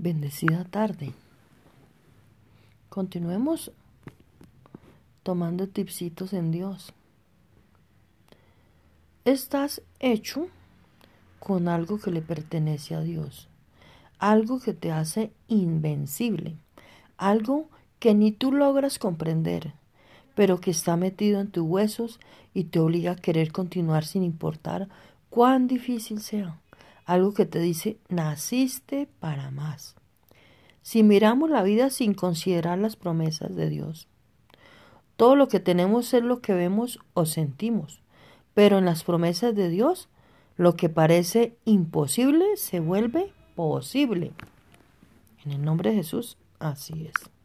bendecida tarde. Continuemos tomando tipsitos en Dios. Estás hecho con algo que le pertenece a Dios, algo que te hace invencible, algo que ni tú logras comprender, pero que está metido en tus huesos y te obliga a querer continuar sin importar cuán difícil sea algo que te dice, naciste para más. Si miramos la vida sin considerar las promesas de Dios, todo lo que tenemos es lo que vemos o sentimos, pero en las promesas de Dios, lo que parece imposible se vuelve posible. En el nombre de Jesús, así es.